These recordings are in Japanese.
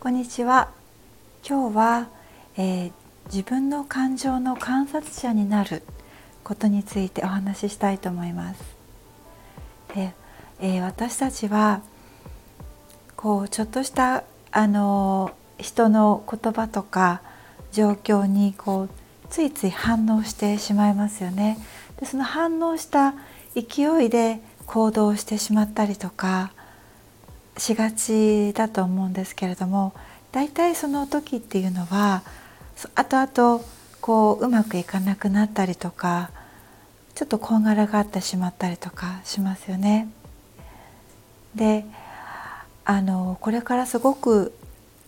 こんにちは。今日は、えー、自分の感情の観察者になることについてお話ししたいと思います。で、えー、私たちはこうちょっとしたあの人の言葉とか状況にこうついつい反応してしまいますよね。でその反応した勢いで行動してしまったりとかしがちだと思うんですけれども大体その時っていうのは後々こううまくいかなくなったりとかちょっとこんがらがってしまったりとかしますよね。であのこれからすごく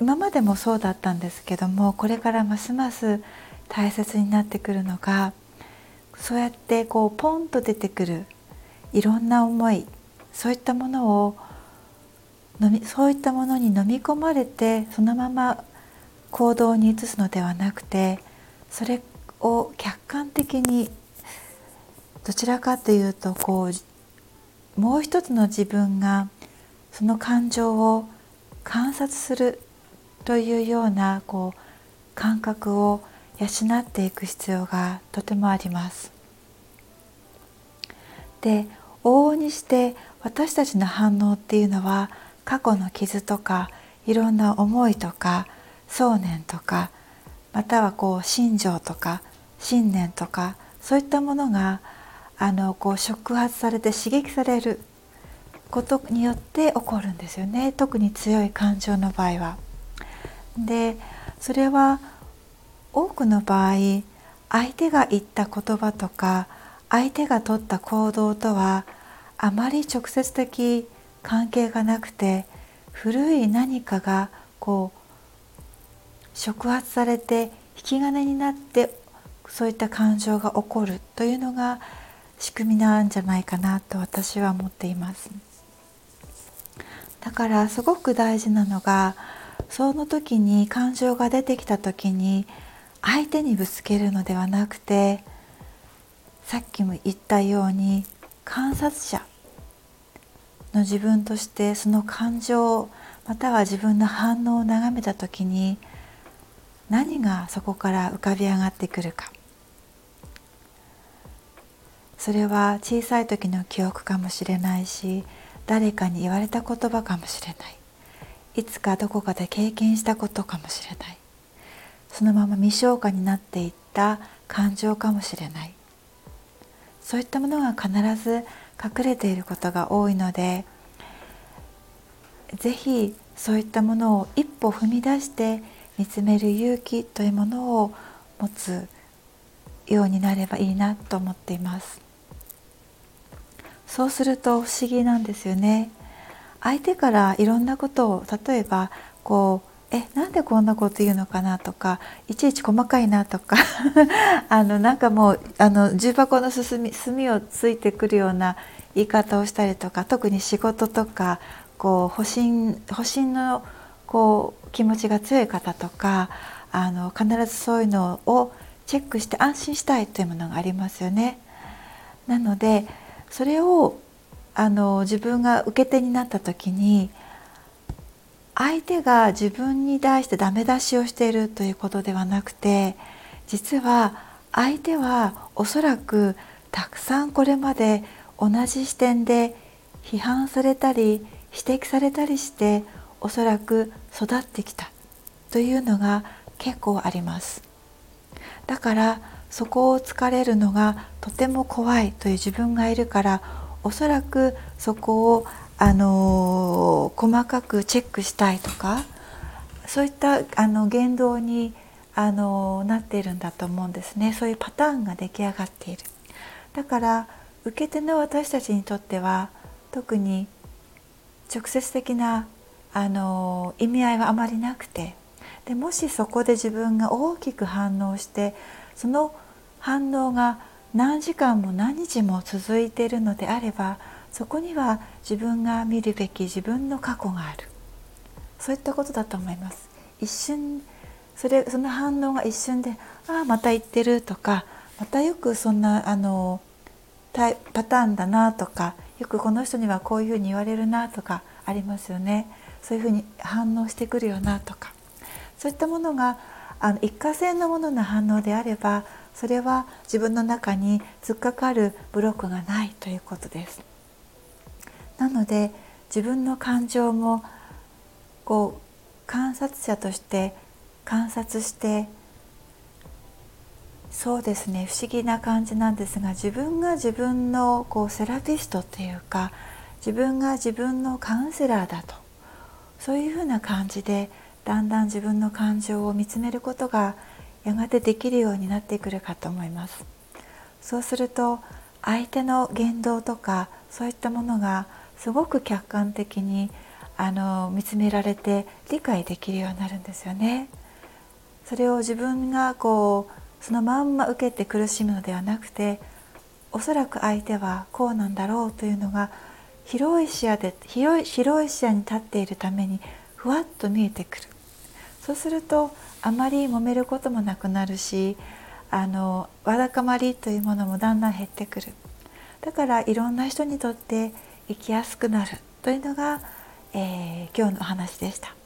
今までもそうだったんですけどもこれからますます大切になってくるのがそうやってこうポンと出てくるいろんな思いそういったものを飲みそういったものに飲み込まれてそのまま行動に移すのではなくてそれを客観的にどちらかというとこうもう一つの自分がその感情を観察するというようなこう感覚を養っていく必要がとてもあります。で往々にして私たちの反応っていうのは過去の傷とかいろんな思いとか想念とかまたはこう心情とか信念とかそういったものがあのこう触発されて刺激されることによって起こるんですよね特に強い感情の場合は。でそれは多くの場合相手が言った言葉とか相手が取った行動とはあまり直接的関係がなくて古い何かがこう触発されて引き金になってそういった感情が起こるというのが仕組みなんじゃないかなと私は思っています。だからすごく大事なのがその時に感情が出てきた時に相手にぶつけるのではなくてさっきも言ったように観察者の自分としてその感情または自分の反応を眺めた時に何がそこから浮かび上がってくるか。それは小さい時の記憶かもしれないし誰かに言われた言葉かもしれない。いつかどこかで経験したことかもしれない。そのまま未消化になっていった感情かもしれない。そういったものが必ず隠れていることが多いので是非そういったものを一歩踏み出して見つめる勇気というものを持つようになればいいなと思っています。そうすると不思議なんですよね。相手からいろんなことを例えばこうえなんでこんなこと言うのかなとかいちいち細かいなとか あのなんかもうあの重箱の隅隅をついてくるような言い方をしたりとか特に仕事とかこう保身保身のこう気持ちが強い方とかあの必ずそういうのをチェックして安心したいというものがありますよね。なのでそれをあの自分が受け手になった時に相手が自分に対してダメ出しをしているということではなくて実は相手はおそらくたくさんこれまで同じ視点で批判されたり指摘されたりしておそらく育ってきたというのが結構あります。だからそこを突かれるのがとても怖いという自分がいるからおそらくそこをあの細かくチェックしたいとかそういったあの言動にあのなっているんだと思うんですね。そういうパターンが出来上がっている。だから受け手の私たちにとっては特に直接的なあの意味合いはあまりなくてでもしそこで自分が大きく反応してその反応が何時間も何日も続いているのであればそこには自分が見るべき自分の過去がある。そういったことだと思います。一瞬それその反応が一瞬で「ああまた言ってる」とかまたよくそんなあのパターンだなとかよくこの人にはこういうふうに言われるなとかありますよね。そういうふうに反応してくるよなとか。そういったものがあの一過性のものの反応であればそれは自分の中に突っかかるブロックがないということです。なので自分の感情もこう観察者として観察してそうですね不思議な感じなんですが自分が自分のこうセラピストっていうか自分が自分のカウンセラーだとそういうふうな感じでだんだん自分の感情を見つめることがやがてできるようになってくるかと思います。そうすると相手の言動とかそういったものがすごく客観的にあの見つめられて理解できるようになるんですよね。それを自分がこうそのまんま受けて苦しむのではなくておそらく相手はこうなんだろうというのが広い視野で広い広い視野に立っているためにふわっと見えてくるそうするとあまり揉めることもなくなるしあのわだかまりというものもだんだん減ってくるだからいろんな人にとって生きやすくなるというのがえー、今日のお話でした。